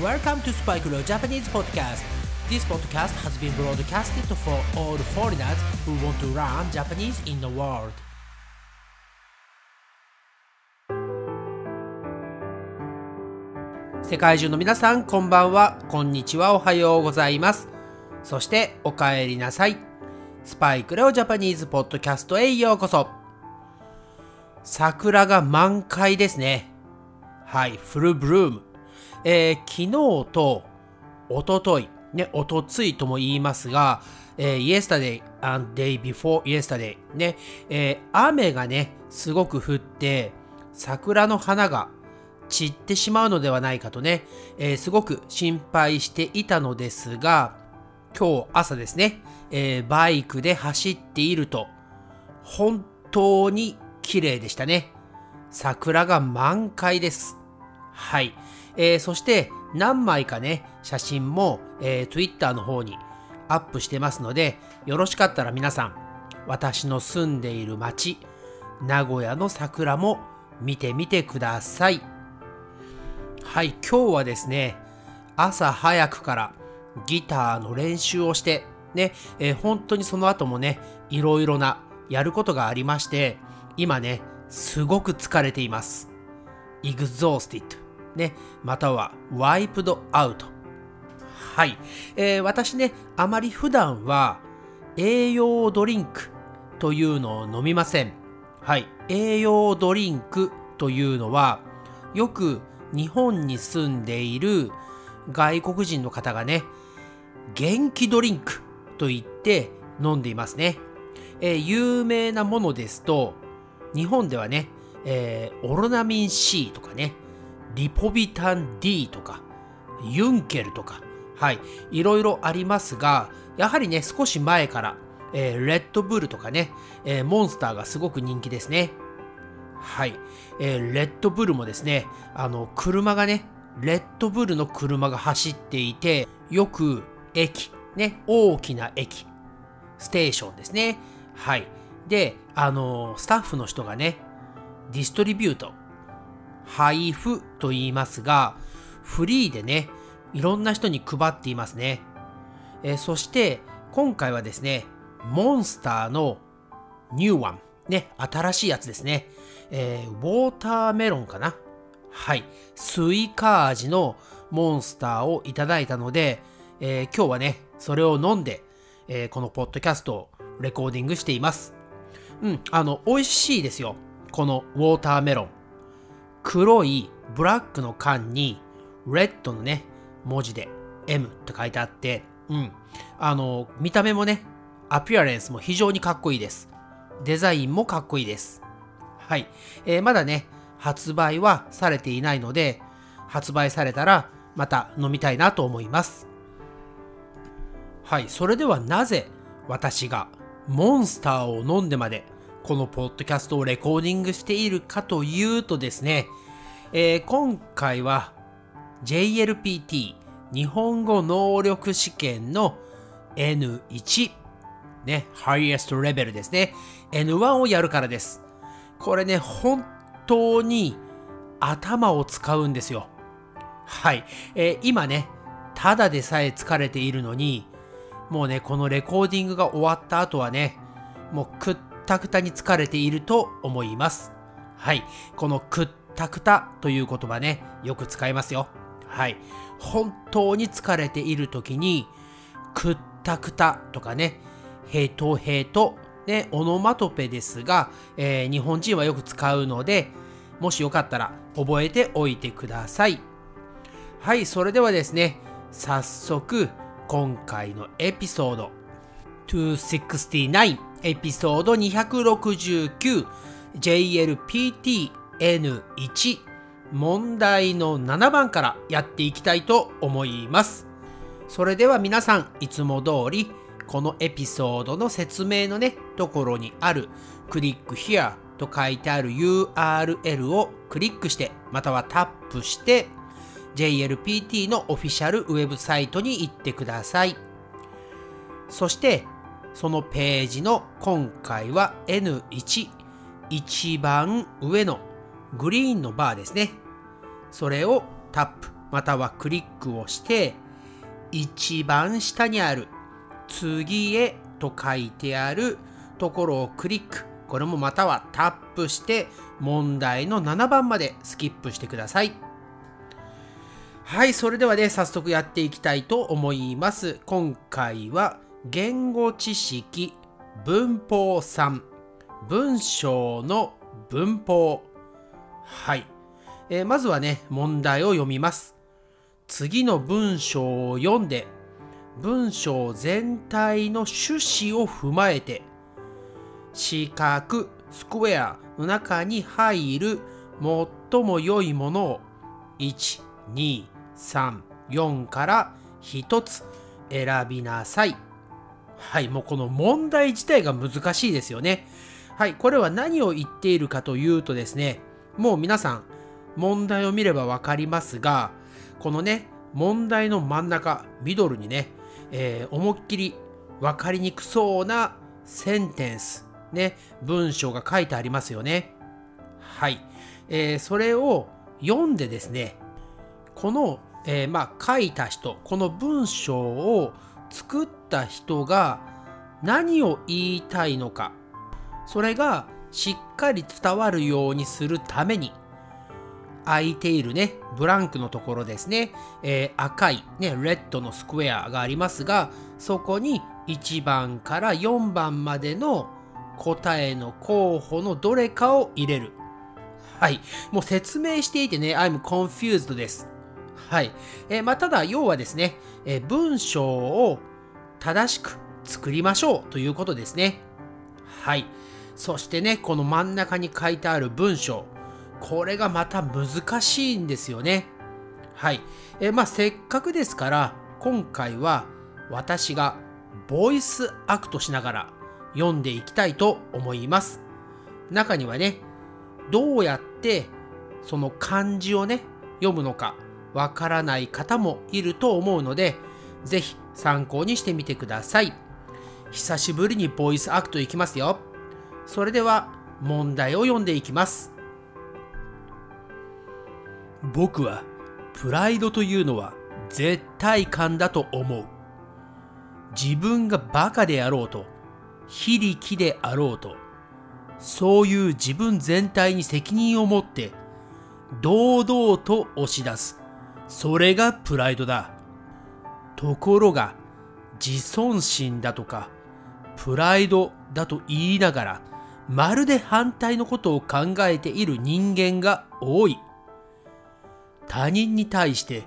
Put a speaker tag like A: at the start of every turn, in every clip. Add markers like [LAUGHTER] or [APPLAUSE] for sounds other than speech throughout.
A: Welcome to Spike Leo Japanese Podcast. This podcast has been broadcasted for all foreigners who want to learn Japanese in the world. 世界中の皆さん、こんばんは、こんにちは、おはようございます。そして、お帰りなさい。スパイクレオジャパニーズポッドキャストへようこそ。桜が満開ですね。はい、フルブルーム。えー、昨日と一昨日ね、おとついとも言いますが、えー、yesterday and day before yesterday ね、えー、雨がね、すごく降って、桜の花が散ってしまうのではないかとね、えー、すごく心配していたのですが、今日朝ですね、えー、バイクで走っていると、本当に綺麗でしたね。桜が満開です。はい。えー、そして何枚かね、写真も、えー、Twitter の方にアップしてますので、よろしかったら皆さん、私の住んでいる町、名古屋の桜も見てみてください。はい、今日はですね、朝早くからギターの練習をして、ね、えー、本当にその後もね、いろいろなやることがありまして、今ね、すごく疲れています。exhausted ね、または wiped out。はい。えー、私ね、あまり普段は栄養ドリンクというのを飲みません。はい。栄養ドリンクというのは、よく日本に住んでいる外国人の方がね、元気ドリンクと言って飲んでいますね。えー、有名なものですと、日本ではね、えー、オロナミン C とかね、リポビタン D とか、ユンケルとか、はい、いろいろありますが、やはりね、少し前から、えー、レッドブルとかね、えー、モンスターがすごく人気ですね。はい、えー、レッドブルもですね、あの、車がね、レッドブルの車が走っていて、よく駅、ね、大きな駅、ステーションですね。はい。で、あの、スタッフの人がね、ディストリビュート、配布と言いますが、フリーでね、いろんな人に配っていますね。えー、そして、今回はですね、モンスターのnew one、ね、新しいやつですね。えー、 watermelon かなはい。スイカ味のモンスターをいただいたので、えー、今日はね、それを飲んで、えー、このポッドキャストをレコーディングしています。うん、あの、美味しいですよ。この watermelon。黒いブラックの缶に、レッドのね、文字で M って書いてあって、うん。あの、見た目もね、アピアレンスも非常にかっこいいです。デザインもかっこいいです。はい。えー、まだね、発売はされていないので、発売されたらまた飲みたいなと思います。はい。それではなぜ私がモンスターを飲んでまでこのポッドキャストをレコーディングしているかというとですね、えー、今回は JLPT 日本語能力試験の N1 ね、ハイエストレベルですね。N1 をやるからです。これね、本当に頭を使うんですよ。はい。えー、今ね、ただでさえ疲れているのに、もうね、このレコーディングが終わった後はね、もうくったくたに疲れていると思います。はい。このくったくたという言葉ね、よく使いますよ。はい。本当に疲れている時に、くったくたとかね、へとへと、ね、オノマトペですが、えー、日本人はよく使うので、もしよかったら覚えておいてください。はい、それではですね、早速、今回のエピソード269エピソード 269JLPTN1 問題の7番からやっていきたいと思います。それでは皆さんいつも通りこのエピソードの説明のねところにあるクリック here と書いてある URL をクリックしてまたはタップして JLPT のオフィシャルウェブサイトに行ってください。そしてそのページの今回は N1 一番上のグリーンのバーですね。それをタップまたはクリックをして一番下にある次へと書いてあるところをクリック。これもまたはタップして問題の7番までスキップしてください。はいそれではね早速やっていきたいと思います。今回は言語知識文法3文章の文法。はい、えー、まずはね問題を読みます。次の文章を読んで文章全体の趣旨を踏まえて四角スクエアの中に入る最も良いものを1234から1つ選びなさい。はい、もうこの問題自体が難しいですよね。はい、これは何を言っているかというとですね、もう皆さん問題を見ればわかりますが、このね、問題の真ん中、ミドルにね、えー、思いっきり分かりにくそうなセンテンス、ね、文章が書いてありますよね。はい。えー、それを読んでですね、この、えー、まあ、書いた人、この文章を作った人が何を言いたいのか、それがしっかり伝わるようにするために、空いているね、ブランクのところですね、えー、赤いね、レッドのスクエアがありますが、そこに1番から4番までの答えの候補のどれかを入れる。はい。もう説明していてね、I'm confused です。はい。えー、まあ、ただ、要はですね、えー、文章を正しく作りましょうということですね。はい。そしてね、この真ん中に書いてある文章。これがまた難しいんですよね。はい。えー、まあ、せっかくですから、今回は私が voice act しながら読んでいきたいと思います。中にはね、どうやってその漢字をね、読むのかわからない方もいると思うので、ぜひ参考にしてみてください。久しぶりに voice act いきますよ。それでは問題を読んでいきます。僕はプライドというのは絶対感だと思う。自分がバカであろうと非力であろうと、そういう自分全体に責任を持って、堂々と押し出す。それがプライドだ。ところが、自尊心だとか、プライドだと言いながら、まるで反対のことを考えている人間が多い。他人に対して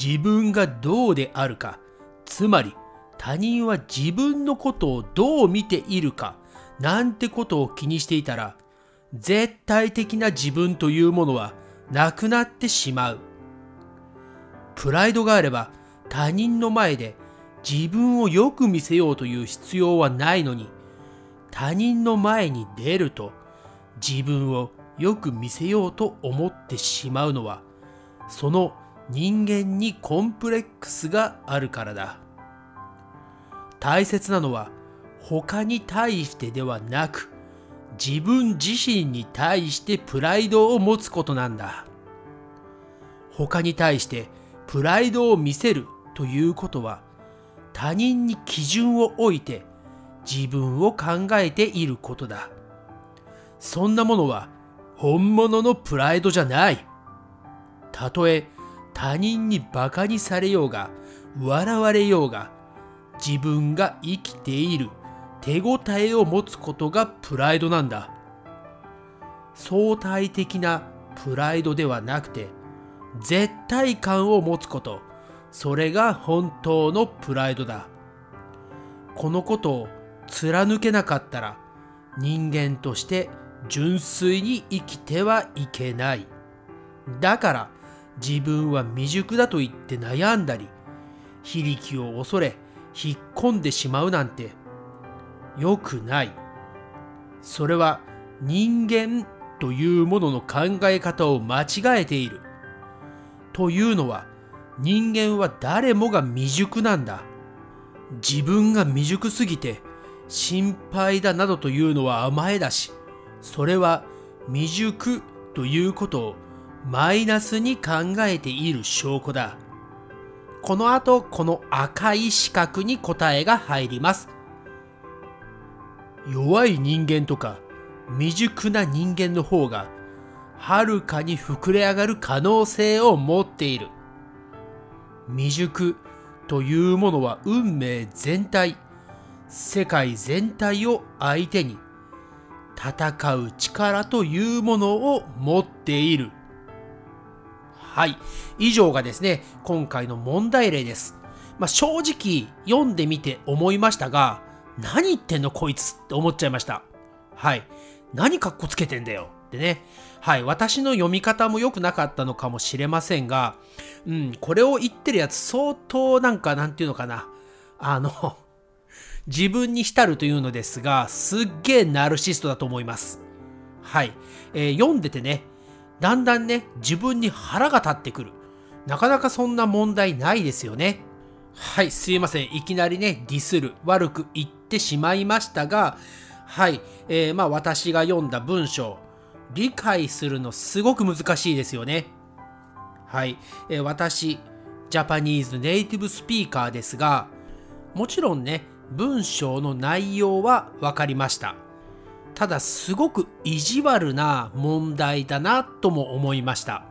A: 自分がどうであるか、つまり他人は自分のことをどう見ているかなんてことを気にしていたら絶対的な自分というものはなくなってしまう。プライドがあれば他人の前で自分をよく見せようという必要はないのに他人の前に出ると自分をよく見せようと思ってしまうのはその人間にコンプレックスがあるからだ。大切なのは他に対してではなく自分自身に対してプライドを持つことなんだ他に対してプライドを見せるということは他人に基準を置いて自分を考えていることだ。そんなものは本物のプライドじゃない。たとえ他人に馬鹿にされようが笑われようが自分が生きている手応えを持つことがプライドなんだ。相対的なプライドではなくて絶対感を持つことそれが本当のプライドだこのことを貫けなかったら人間として純粋に生きてはいけないだから自分は未熟だと言って悩んだり非力を恐れ引っ込んでしまうなんて良くない。それは人間というものの考え方を間違えている。というのは人間は誰もが未熟なんだ。自分が未熟すぎて心配だなどというのは甘えだし、それは未熟ということをマイナスに考えている証拠だ。この後、この赤い四角に答えが入ります。弱い人間とか未熟な人間の方がはるかに膨れ上がる可能性を持っている。未熟というものは運命全体、世界全体を相手に戦う力というものを持っている。はい。以上がですね、今回の問題例です。まあ、正直読んでみて思いましたが、何言ってんのこいつって思っちゃいました。はい。何かっこつけてんだよってね。はい。私の読み方も良くなかったのかもしれませんが、うん、これを言ってるやつ相当なんかなんていうのかな。あの [LAUGHS] 自分に浸るというのですが、すっげえナルシストだと思います。はい。えー、読んでてね、だんだんね、自分に腹が立ってくる。なかなかそんな問題ないですよね。はい、すいません。いきなりね、ディスる、悪く言ってしまいましたが、はい、えー、まあ私が読んだ文章、理解するのすごく難しいですよね。はい、えー、私、ジャパニーズネイティブスピーカーですが、もちろんね、文章の内容は分かりました。ただすごく意地悪な問題だなとも思いました。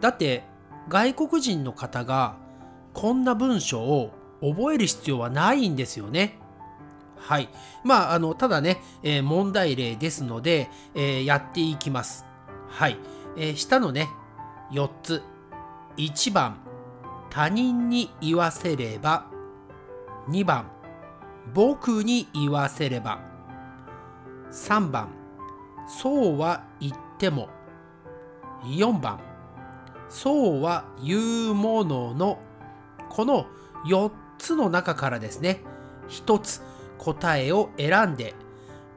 A: だって外国人の方がこんな文章を覚える必要はないんですよね。はい。まあ、あの、ただね、えー、問題例ですので、えー、やっていきます。はい。えー、下のね、4つ。1番、他人に言わせれば。2番、僕に言わせれば。3番、そうは言っても。4番、そうは言うものの。この4つの中からですね、1つ答えを選んで、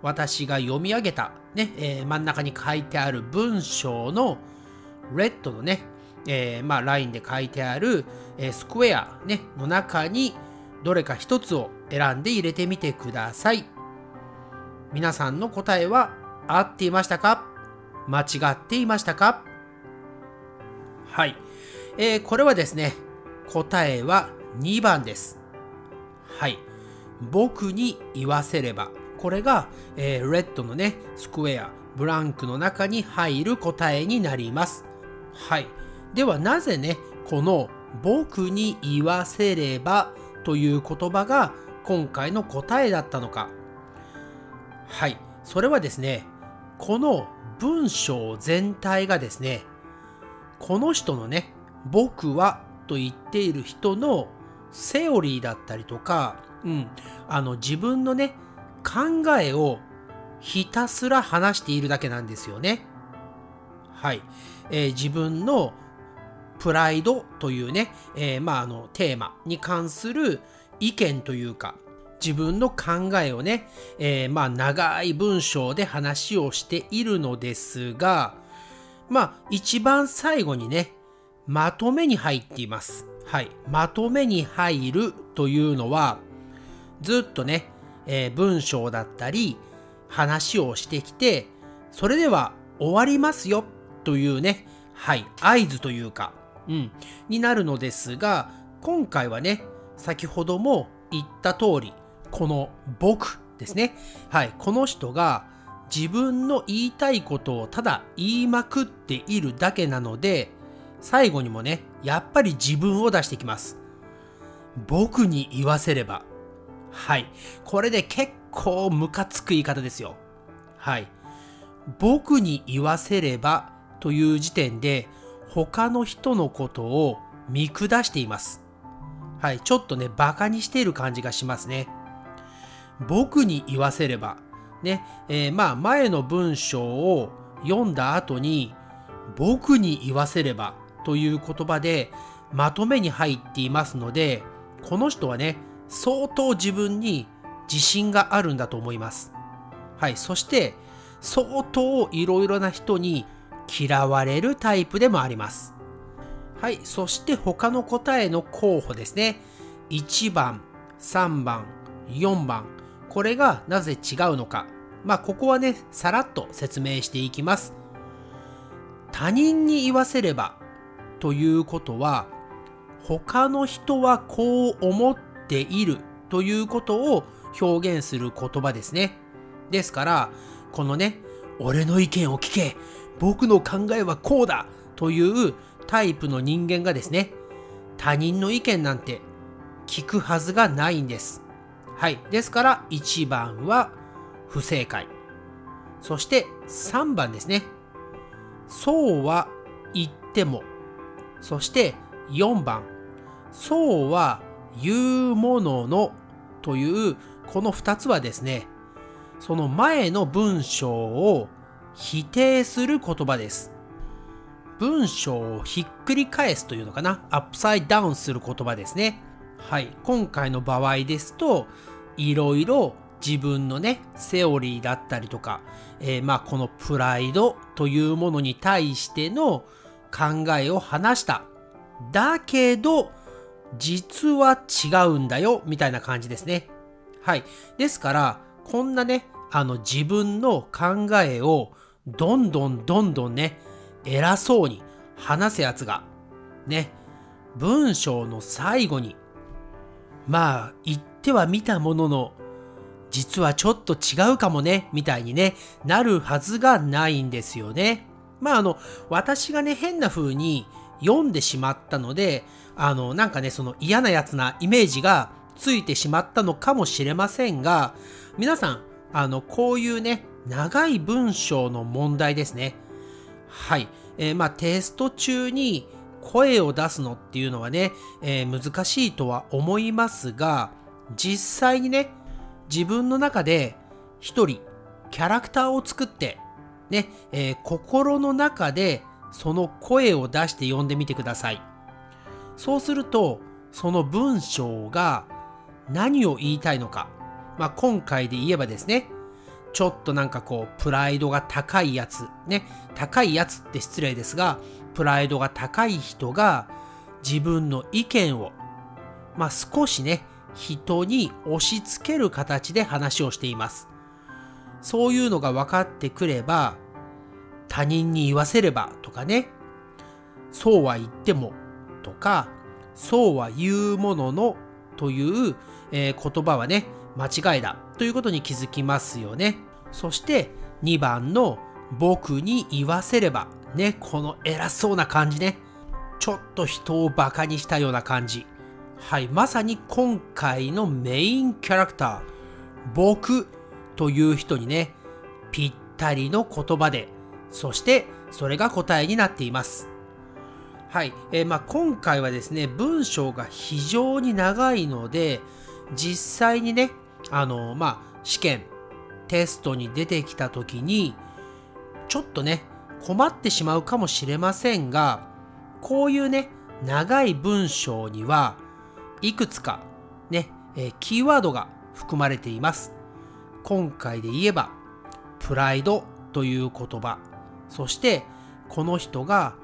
A: 私が読み上げた、ね、えー、真ん中に書いてある文章のレッドのね、えー、まあ、ラインで書いてある、えー、スクエア、ね、の中にどれか一つを選んで入れてみてください。皆さんの答えは合っていましたか？間違っていましたか？はい、えー、これはですね、答えは2番です。はい。僕に言わせれば。これが、えー、レッドのね、スクエア、ブランクの中に入る答えになります。はい。ではなぜね、この僕に言わせればという言葉が今回の答えだったのか。はい。それはですね、この文章全体がですね、この人のね、僕はと言っている人のセオリーだったりとか、うん、あの自分のね、考えをひたすら話しているだけなんですよね。はい。えー、自分のプライドというね、えー、まあ、あの、テーマに関する意見というか、自分の考えをね、えー、まあ、長い文章で話をしているのですが、まあ、一番最後にね、まとめに入っています。はい。まとめに入るというのは、ずっとね、えー、文章だったり、話をしてきて、それでは終わりますよというね、はい、合図というか、うん、になるのですが、今回はね、先ほども言った通り、この僕ですね、はい、この人が自分の言いたいことをただ言いまくっているだけなので、最後にもね、やっぱり自分を出していきます。僕に言わせれば。はい。これで結構ムカつく言い方ですよ。はい。僕に言わせればという時点で他の人のことを見下しています。はい。ちょっとね、馬鹿にしている感じがしますね。僕に言わせれば。ね。えー、まあ前の文章を読んだ後に僕に言わせればという言葉でまとめに入っていますので、この人はね、相当自分に自信があるんだと思います。はい。そして、相当いろいろな人に嫌われるタイプでもあります。はい。そして他の答えの候補ですね。1番、3番、4番。これがなぜ違うのか。まあ、ここはね、さらっと説明していきます。他人に言わせればということは他の人はこう思っているということを表現する言葉ですね。ですから、このね、俺の意見を聞け僕の考えはこうだというタイプの人間がですね、他人の意見なんて聞くはずがないんです。はい。ですから1番は不正解。そして3番ですね。そうは言っても。そして4番。そうは言うもののというこの2つはですね、その前の文章を否定する言葉です。文章をひっくり返すというのかな？アップサイダウンする言葉ですね。はい。今回の場合ですと、いろいろ自分のね、セオリーだったりとか、えー、まあこのプライドというものに対しての考えを話した。だけど、実は違うんだよ、みたいな感じですね。はい。ですから、こんなね、あの自分の考えをどんどんどんどんね、偉そうに話すやつが、ね、文章の最後に、まあ言ってはみたものの、実はちょっと違うかもね、みたいにね、なるはずがないんですよね。まああの、私がね、変な風に読んでしまったので、あの、なんかね、その嫌なやつなイメージがついてしまったのかもしれませんが、皆さん、あの、こういうね、長い文章の問題ですね。はい。えー、まあ、テスト中に声を出すのっていうのはね、えー、難しいとは思いますが、実際にね、自分の中で一人キャラクターを作って、ね、えー、心の中でその声を出して読んでみてください。そうすると、その文章が何を言いたいのか、まあ、今回で言えばですね、ちょっとなんかこう、プライドが高いやつ、ね、高いやつって失礼ですが、プライドが高い人が自分の意見を、まあ、少しね、人に押し付ける形で話をしています。そういうのが分かってくれば、他人に言わせればとかね、そうは言ってもとか、そうは言うもののという、えー、言葉はね、間違いだということに気づきますよね。そして2番の僕に言わせれば、ね、この偉そうな感じね。ちょっと人をバカにしたような感じ。はい、まさに今回のメインキャラクター、僕という人にね、ぴったりの言葉で、そしてそれが答えになっています。はい、えー、まあ、今回はですね、文章が非常に長いので、実際にね、あの、まあ、試験、テストに出てきた時に、ちょっとね、困ってしまうかもしれませんが、こういうね、長い文章には、いくつかね、えー、キーワードが含まれています。今回で言えば、プライドという言葉、そしてこの人が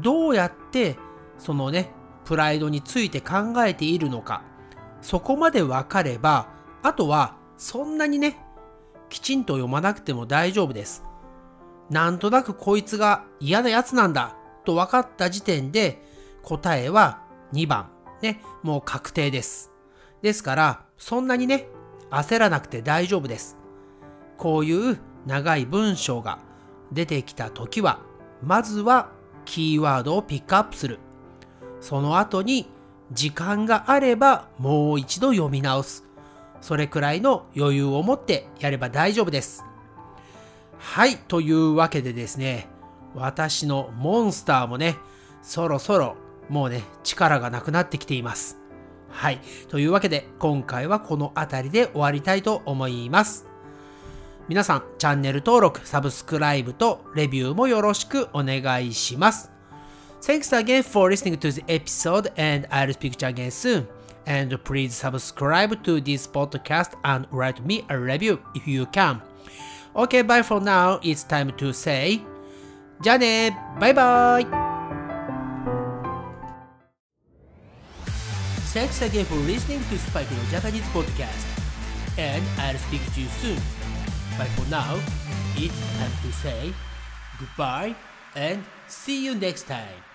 A: どうやってそのね、プライドについて考えているのか、そこまでわかれば、あとはそんなにね、きちんと読まなくても大丈夫です。なんとなくこいつが嫌なやつなんだと分かった時点で答えは2番。ね、もう確定です。ですから、そんなにね、焦らなくて大丈夫です。こういう長い文章が出てきたときは、まずはキーワードをピックアップする。その後に時間があればもう一度読み直す。それくらいの余裕を持ってやれば大丈夫です。はい、というわけでですね、私のモンスターもね、そろそろもうね、力がなくなってきています。はい。というわけで、今回はこの辺りで終わりたいと思います。皆さん、チャンネル登録、サブスクライブとレビューもよろしくお願いします。Thanks again for listening to the episode and I'll speak to you again soon. And please subscribe to this podcast and write me a review if you can. Okay, bye for now. It's time to say じゃあねバイバイ Thanks again for listening to Spike Japanese podcast. And I'll speak to you soon. But for now, it's time to say goodbye and see you next time.